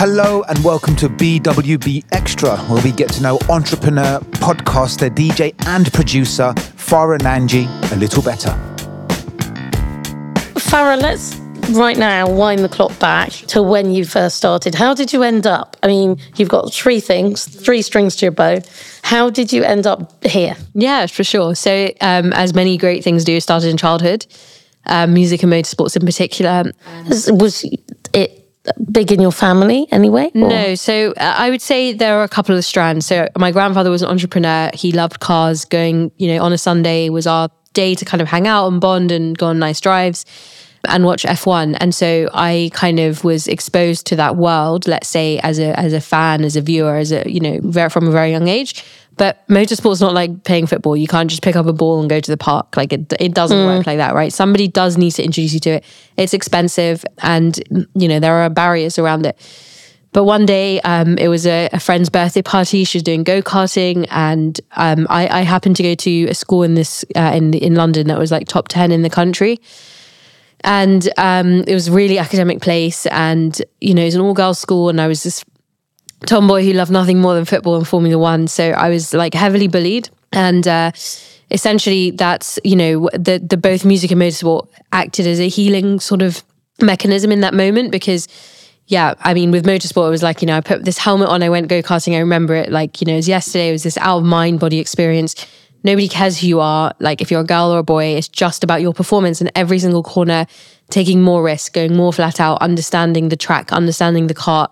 Hello and welcome to BWB Extra, where we get to know entrepreneur, podcaster, DJ, and producer Farah Nanji a little better. Farah, let's right now wind the clock back to when you first started. How did you end up? I mean, you've got three things, three strings to your bow. How did you end up here? Yeah, for sure. So, um, as many great things do, started in childhood, um, music and motorsports in particular. Was it big in your family anyway? or- No, so uh, I would say there are a couple of strands. So my grandfather was an entrepreneur. He loved cars. Going, you know, on a Sunday was our day to kind of hang out and bond and go on nice drives and watch F1. And so I kind of was exposed to that world, let's say as a as a fan, as a viewer, as a, you know, from a very young age. But motorsport's not like playing football. You can't just pick up a ball and go to the park. Like it, it doesn't work like that, right? Somebody does need to introduce you to it. It's expensive, and you know there are barriers around it. But one day, um, it was a, a friend's birthday party. She was doing go karting, and um, I, I happened to go to a school in this uh, in in London that was like top ten in the country and um, it was a really academic place and you know it was an all-girls school and i was this tomboy who loved nothing more than football and formula one so i was like heavily bullied and uh, essentially that's you know the, the both music and motorsport acted as a healing sort of mechanism in that moment because yeah, I mean, with motorsport, it was like, you know, I put this helmet on, I went go karting. I remember it like, you know, it was yesterday, it was this out of mind body experience. Nobody cares who you are. Like, if you're a girl or a boy, it's just about your performance and every single corner, taking more risk, going more flat out, understanding the track, understanding the kart.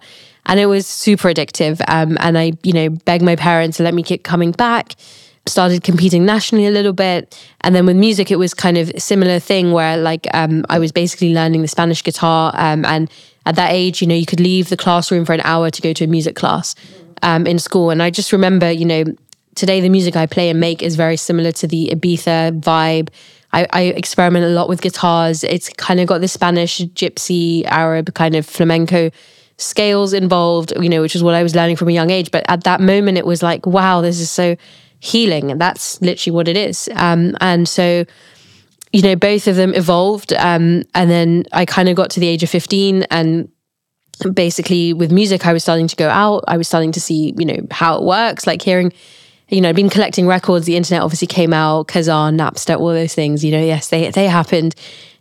And it was super addictive. Um, and I, you know, begged my parents to let me keep coming back. Started competing nationally a little bit. And then with music it was kind of similar thing where like um, i was basically learning the spanish guitar um, and at that age you know you could leave the classroom for an hour to go to a music class um, in school. And i just remember you know today the music i play and make is very similar to the ibiza vibe. I, I experiment a lot with guitars. It's kind of got the spanish gypsy arab kind of flamenco scales involved you know which is what i was learning from a young age. But at that moment it was like wow this is so healing. And that's literally what it is. Um, and so you know both of them evolved. Um, and then i kind of got to the age of 15 and basically with music i was starting to go out. I was starting to see you know how it works like hearing you know i'd been collecting records. The internet obviously came out kazaa napster all those things you know yes they they happened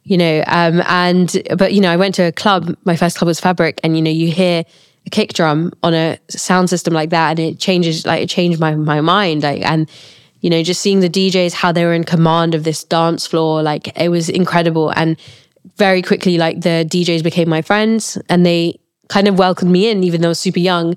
you know um, and but you know i went to a club my first club was fabric and you know you hear a kick drum on a sound system like that and it changes like it changed my my mind like and you know just seeing the DJs how they were in command of this dance floor like it was incredible and very quickly like the DJs became my friends and they kind of welcomed me in even though I was super young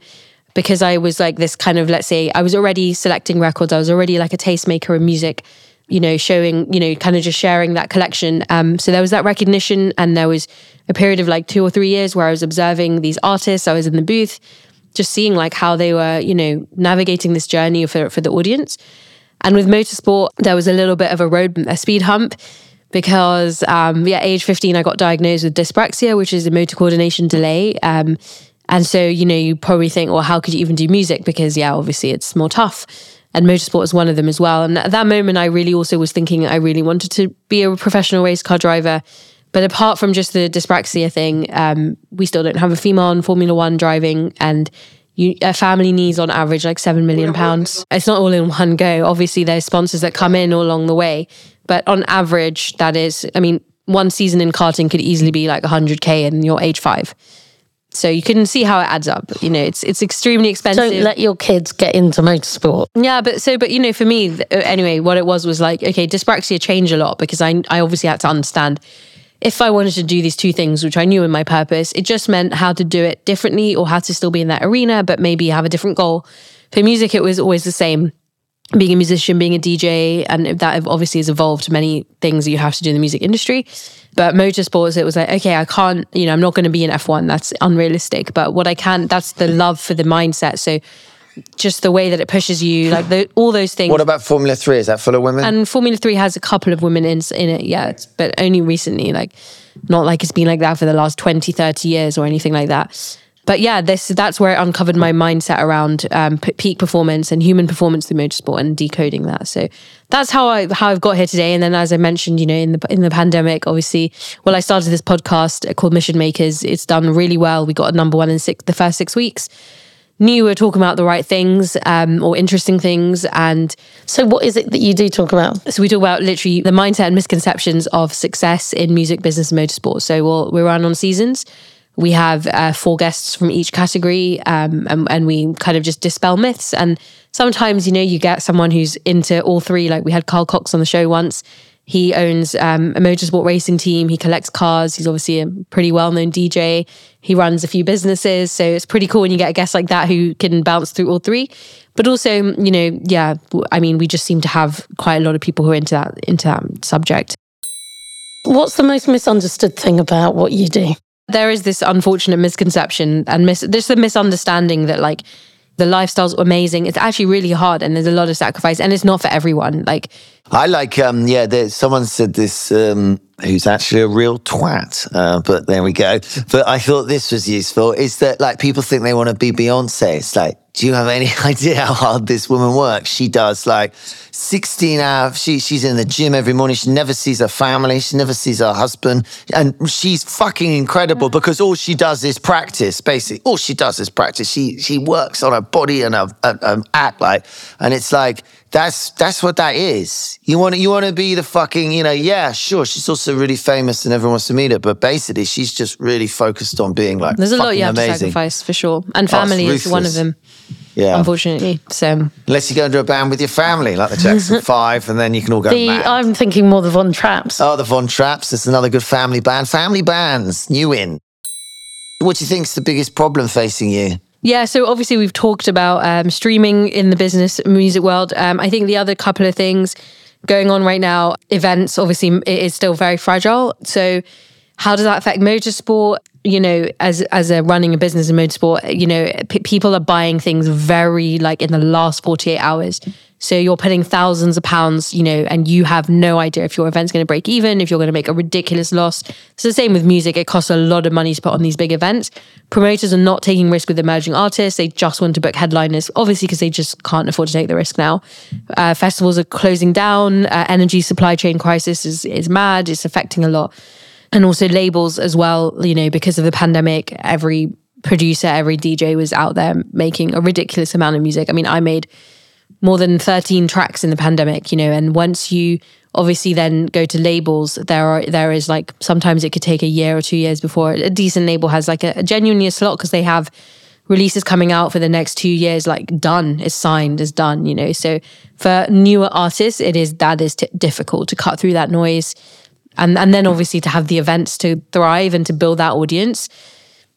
because I was like this kind of let's say I was already selecting records I was already like a tastemaker in music you know showing you know kind of just sharing that collection. Um so there was that recognition and there was a period of like 2 or 3 years where I was observing these artists. I was in the booth just seeing like how they were you know navigating this journey for for the audience. And with motorsport there was a little bit of a road a speed hump because um yeah age 15 I got diagnosed with dyspraxia which is a motor coordination delay. Um and so you know you probably think well how could you even do music? Because yeah obviously it's more tough and motorsport is one of them as well. And at that moment, I really also was thinking I really wanted to be a professional race car driver. But apart from just the dyspraxia thing, um, we still don't have a female in Formula One driving, and you, a family needs on average like seven million pounds. It's not all in one go. Obviously, there's sponsors that come in all along the way, but on average, that is, I mean, one season in karting could easily be like 100k, and you're age five. So you can see how it adds up. You know, it's it's extremely expensive. Don't let your kids get into motorsport. Yeah, but so, but you know, for me, uh, anyway, what it was was like, okay, dyspraxia changed a lot because I, I obviously had to understand if I wanted to do these two things, which I knew in my purpose, it just meant how to do it differently or how to still be in that arena, but maybe have a different goal. For music, it was always the same being a musician, being a DJ, and that obviously has evolved many things that you have to do in the music industry. But motorsports, it was like, okay, I can't, you know, I'm not going to be in F1. That's unrealistic. But what I can, that's the love for the mindset. So just the way that it pushes you, like the, all those things. What about Formula Three? Is that full of women? and Formula Three has a couple of women in, in it, yeah, but only recently, like not like it's been like that for the last 20, 30 years or anything like that. But yeah, this that's where it uncovered my mindset around um, p- peak performance and human performance through motorsport and decoding that. So that's how I how I've got here today. And then, as I mentioned, you know, in the in the pandemic, obviously, well, I started this podcast called Mission Makers. It's done really well. We got a number one in six, the first six weeks knew we were talking about the right things um, or interesting things. And so, what is it that you do talk about? So, we talk about literally the mindset and misconceptions of success in music, business, and motorsport. So, we'll, we run on seasons. We have uh, four guests from each category, um, and, and we kind of just dispel myths. And sometimes, you know, you get someone who's into all three. Like we had Carl Cox on the show once. He owns um, a motorsport racing team. He collects cars. He's obviously a pretty well known DJ. He runs a few businesses. So it's pretty cool when you get a guest like that who can bounce through all three. But also, you know, yeah, I mean, we just seem to have quite a lot of people who are into that into that subject. What's the most misunderstood thing about what you do? There is this unfortunate misconception and mis- there's misunderstanding that like the lifestyle's amazing. It's actually really hard and there's a lot of sacrifice and it's not for everyone. Like I like um yeah, someone said this um who's actually a real twat. Uh, but there we go. But I thought this was useful. Is that like people think they want to be Beyonce? It's like, do you have any idea how hard this woman works? She does like 16 hours. She, she's in the gym every morning. She never sees her family. She never sees her husband. And she's fucking incredible because all she does is practice, basically. All she does is practice. She, she works on her body and her, her, her act like, and it's like, that's that's what that is. You want to you want to be the fucking you know yeah sure she's also really famous and everyone wants to meet her, but basically she's just really focused on being like. There's a lot you have amazing. to sacrifice for sure, and oh, family oh, is one of them. Yeah, unfortunately. So unless you go into a band with your family, like the Jackson Five, and then you can all go. The, mad. I'm thinking more the Von Trapps. Oh, the Von Trapps. It's another good family band. Family bands, new in. What do you think is the biggest problem facing you? Yeah, so obviously we've talked about um, streaming in the business music world. Um, I think the other couple of things going on right now, events, obviously, it is still very fragile. So, how does that affect motorsport? You know, as as a running a business in motorsport, you know, p- people are buying things very like in the last forty eight hours. So you're putting thousands of pounds, you know, and you have no idea if your event's going to break even, if you're going to make a ridiculous loss. It's the same with music. It costs a lot of money to put on these big events. Promoters are not taking risk with emerging artists. They just want to book headliners, obviously, because they just can't afford to take the risk now. Uh, festivals are closing down. Uh, energy supply chain crisis is, is mad. It's affecting a lot. And also labels as well, you know, because of the pandemic, every producer, every DJ was out there making a ridiculous amount of music. I mean, I made more than 13 tracks in the pandemic, you know, and once you obviously then go to labels, there are there is like sometimes it could take a year or two years before a decent label has like a, a genuinely a slot because they have releases coming out for the next two years like done is signed is done you know. So for newer artists it is that is t- difficult to cut through that noise. And and then obviously to have the events to thrive and to build that audience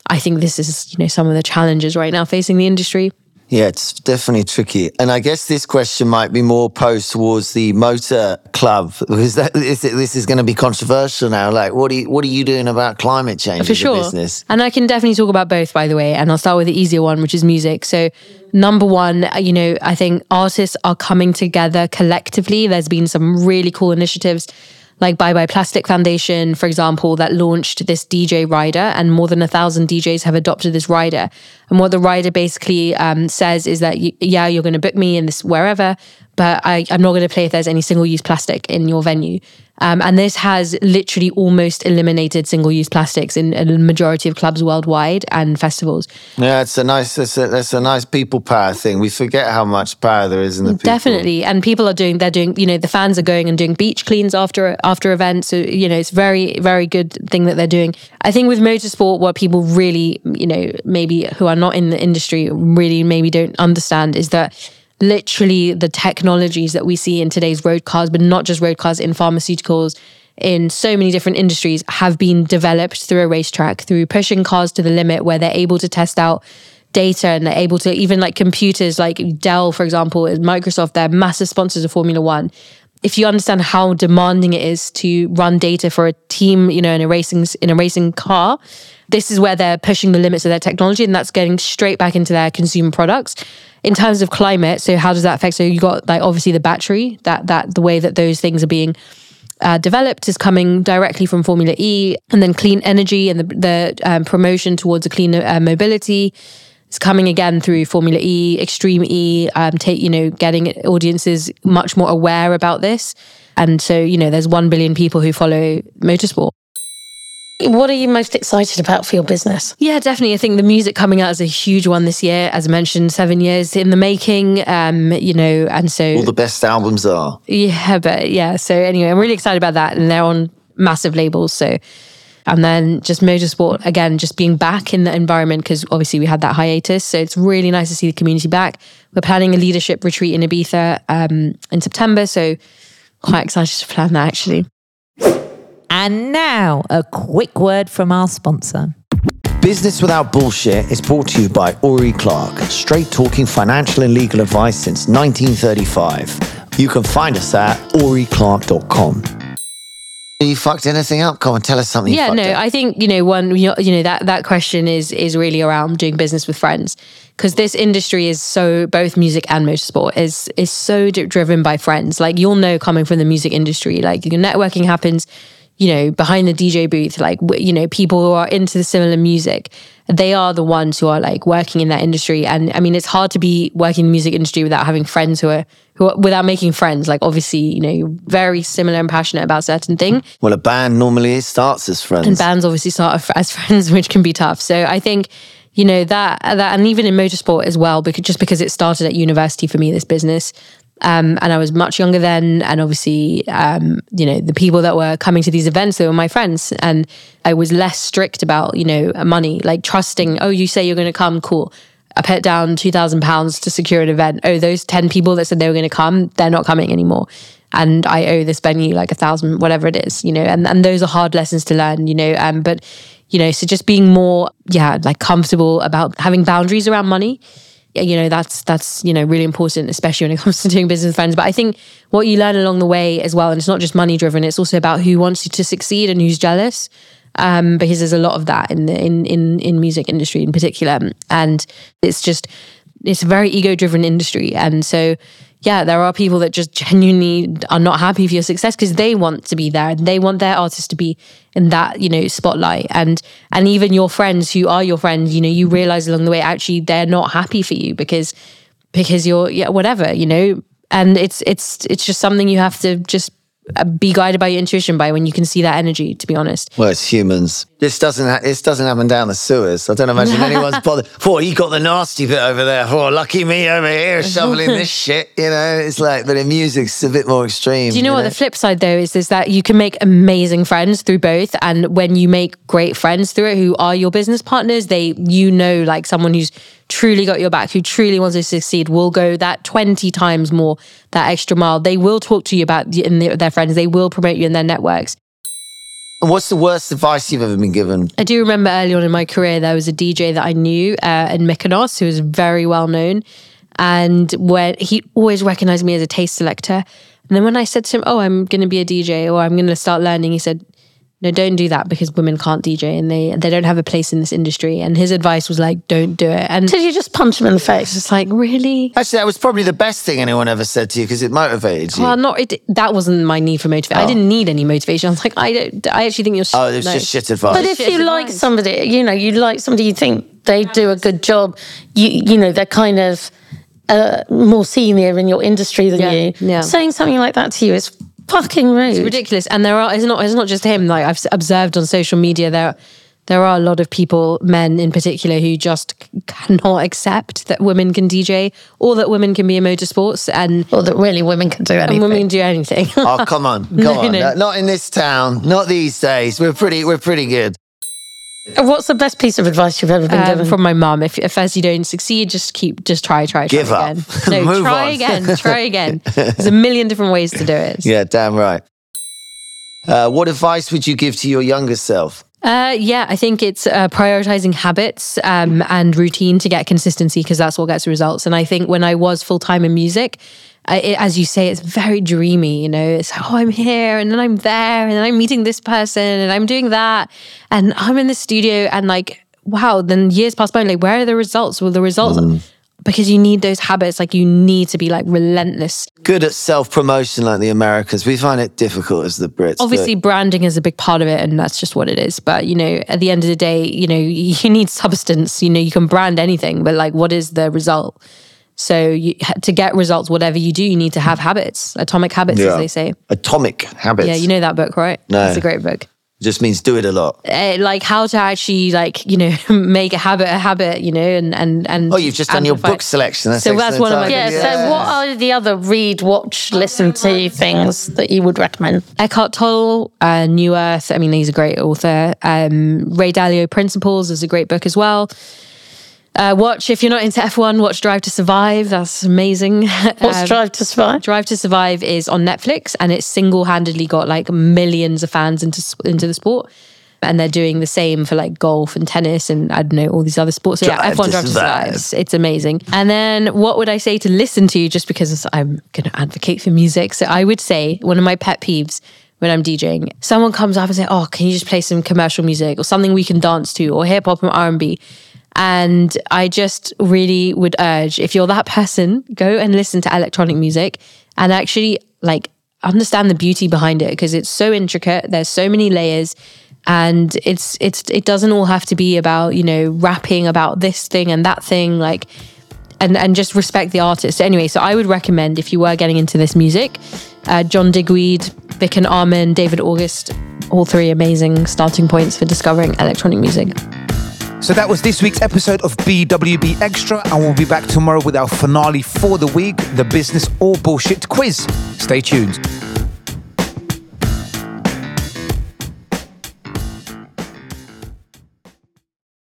i think this is you know some of the challenges right now facing the industry yeah, it's definitely tricky. And I guess this question might be more posed towards the motor club because that, this, this is going to be controversial now. Like, what are you, what are you doing about climate change For sure. business? And I can definitely talk about both, by the way. And I'll start with the easier one, which is music. So, number one, uh, you know, I think artists are coming together collectively. There's been some really cool initiatives like Bye Bye Plastic Foundation, for example, that launched this DJ rider, and more than a thousand DJs have adopted this rider. And what the rider basically um, says is that, yeah, you're going to book me in this wherever, but I, I'm not going to play if there's any single use plastic in your venue. Um, and this has literally almost eliminated single use plastics in a majority of clubs worldwide and festivals. Yeah, it's a nice, it's a, it's a nice people power thing. We forget how much power there is in the people. Definitely. And people are doing, they're doing, you know, the fans are going and doing beach cleans after, after events. So, you know, it's very, very good thing that they're doing. I think with motorsport, what people really, you know, maybe who are not in the industry really maybe don't understand is that literally the technologies that we see in today's road cars, but not just road cars, in pharmaceuticals, in so many different industries, have been developed through a racetrack, through pushing cars to the limit where they're able to test out data and they're able to even like computers like Dell, for example, Microsoft, they're massive sponsors of Formula One. If you understand how demanding it is to run data for a team, you know, in a racing in a racing car, this is where they're pushing the limits of their technology, and that's getting straight back into their consumer products in terms of climate, so how does that affect? So you got like obviously the battery, that that the way that those things are being uh, developed is coming directly from Formula E, and then clean energy and the, the um, promotion towards a cleaner uh, mobility is coming again through Formula E, Extreme E, um, take you know getting audiences much more aware about this, and so you know there's one billion people who follow motorsport. What are you most excited about for your business? Yeah, definitely. I think the music coming out is a huge one this year. As I mentioned, seven years in the making. Um, you know, and so All the best albums are. yeah, but yeah. So anyway, I'm really excited about that, and they're on massive labels. So, and then just motorsport again, just being back in the environment because obviously we had that hiatus. So it's really nice to see the community back. We're planning a leadership retreat in Ibiza um, in September. So quite excited to plan that actually. And now, a quick word from our sponsor. Business Without Bullshit is brought to you by Oury Clark, straight talking financial and legal advice since 1935. You can find us at ouryclark.com. You fucked anything up? Come on, tell us something. yeah no up. i think you know one you know that that question is is really around doing business with friends because this industry is so both music and motorsport is is so driven by friends like you'll know coming from the music industry like your networking happens you know behind the dj booth like you know people who are into the similar music they are the ones who are like working in that industry and i mean it's hard to be working in the music industry without having friends who are who are, without making friends like obviously you know you're very similar and passionate about certain thing Well, a band normally starts as friends. and bands obviously start as friends, which can be tough. So I think, you know, that that and even in motorsport as well, because just because it started at university for me, this business. Um, and I was much younger then, and obviously, um, you know, the people that were coming to these events, they were my friends, and I was less strict about, you know, money, like trusting. Oh, you say you're going to come, cool. I put down two thousand pounds to secure an event. Oh, those ten people that said they were going to come, they're not coming anymore and I owe this venue like a thousand, whatever it is, you know, and, and those are hard lessons to learn, you know, um, but, you know, so just being more, yeah, like comfortable about having boundaries around money, you know, that's, that's, you know, really important, especially when it comes to doing business with friends. But I think what you learn along the way as well, and it's not just money driven, it's also about who wants you to succeed and who's jealous. Um, because there's a lot of that in the in in in music industry in particular, and it's just it's a very ego driven industry, and so yeah, there are people that just genuinely are not happy for your success because they want to be there and they want their artist to be in that you know spotlight and and even your friends who are your friends you know you realize along the way actually they're not happy for you because because you're yeah whatever you know and it's it's it's just something you have to just uh, be guided by your intuition by when you can see that energy to be honest Well, it's humans. This doesn't. Ha- this doesn't happen down the sewers. I don't imagine anyone's bothered. Oh, you got the nasty bit over there. Oh, lucky me over here shoveling this shit. You know, it's like, but in music's a bit more extreme. Do you know what the flip side though is? Is that you can make amazing friends through both, and when you make great friends through it, who are your business partners, they you know like someone who's truly got your back, who truly wants to succeed, will go that twenty times more, that extra mile. They will talk to you about in their friends. They will promote you in their networks. What's the worst advice you've ever been given? I do remember early on in my career, there was a DJ that I knew uh, in Mykonos who was very well known. And when he always recognized me as a taste selector. And then when I said to him, Oh, I'm going to be a DJ or I'm going to start learning, he said, No, don't do that because women can't DJ and they, they don't have a place in this industry. And his advice was like, Don't do it. And Did you just punch him in the face? it's like, Really? Actually, that was probably the best thing anyone ever said to you because it motivated you. Well, not it, that wasn't my need for motivation. I didn't need any motivation. I was like, I don't. I actually think you're. oh, it was no. just shit advice. But if Shit you like somebody, you know, you like somebody you think they do a good job, you you know, they're kind of uh, more senior in your industry than Yeah, you. yeah. Saying something like that to you is fucking rude. ridiculous. And there are it's not it's not just him. Like I've observed on social media, there there are a lot of people, men in particular, who just c- cannot accept that women can DJ or that women can be in motorsports and, or that really women can do and anything. women can do anything. oh, come on, come No, on. no. No, Not in this town. Not these days. We're pretty. We're pretty good. What's the best piece of advice you've ever been Um, given? from my mum, if, if first you don't succeed, just keep, just try, try, try Give up. again. No, Move try on. again, try again. There's a million different ways to do it. Yeah, damn right. Uh, what advice would you give to your younger self? Uh, yeah, I think it's uh, prioritizing habits um, and routine to get consistency because that's what gets results. And I think when I was full time in music, I, it, as you say, it's very dreamy. You know, it's oh, I'm here and then I'm there and then I'm meeting this person and I'm doing that and I'm in the studio and like wow. Then years pass by, and like where are the results? Well, the results. Mm. because you need those habits. Like you need to be like relentless. Good at self promotion like the Americans. We find it difficult as the Brits. but- Obviously, branding is a big part of it, and that's just what it is. But you know, at the end of the day, you know, you need substance. You know, you can brand anything, but like, what is the result? So you, to get results, whatever you do, you need to have habits, atomic habits, as they say. Atomic habits. Yeah, you know that book, right? No. it's a great book. Just means do it a lot. Uh, like how to actually like you know make a habit a habit, you know, and and and. Oh, you've just done your book selection. That's So that's excellent one of my timing. Yeah, so what are the other read, watch, listen to things that you would recommend? Eckhart Tolle, uh, New Earth. I mean, he's a great author. Um, Ray Dalio Principles is a great book as well. Uh, watch if you're not into F1, watch Drive to Survive. That's amazing. What's Um, Drive to Survive? Drive to Survive is on Netflix, and it's single-handedly got like millions of fans into into the sport. And they're doing the same for like golf and tennis and I don't know all these other sports. So yeah, Drive F1 to Drive to Survive. Survive. It's, it's amazing. And then what would I say to listen to? you? Just because I'm going to advocate for music, so I would say one of my pet peeves when I'm DJing, someone comes up and say, "Oh, can you just play some commercial music or something we can dance to, or hip hop and R and B?" And I just really would urge if you're that person, go and listen to electronic music and actually like understand the beauty behind it because it's so intricate. There's so many layers and it's it's it doesn't all have to be about, you know, rapping about this thing and that thing like and and just respect the artist. Anyway, so I would recommend if you were getting into this music, uh, John Digweed, Vic and Armin, David August, all three amazing starting points for discovering electronic music. So that was this week's episode of BWB Extra, and we'll be back tomorrow with our finale for the week, the business or bullshit quiz. Stay tuned.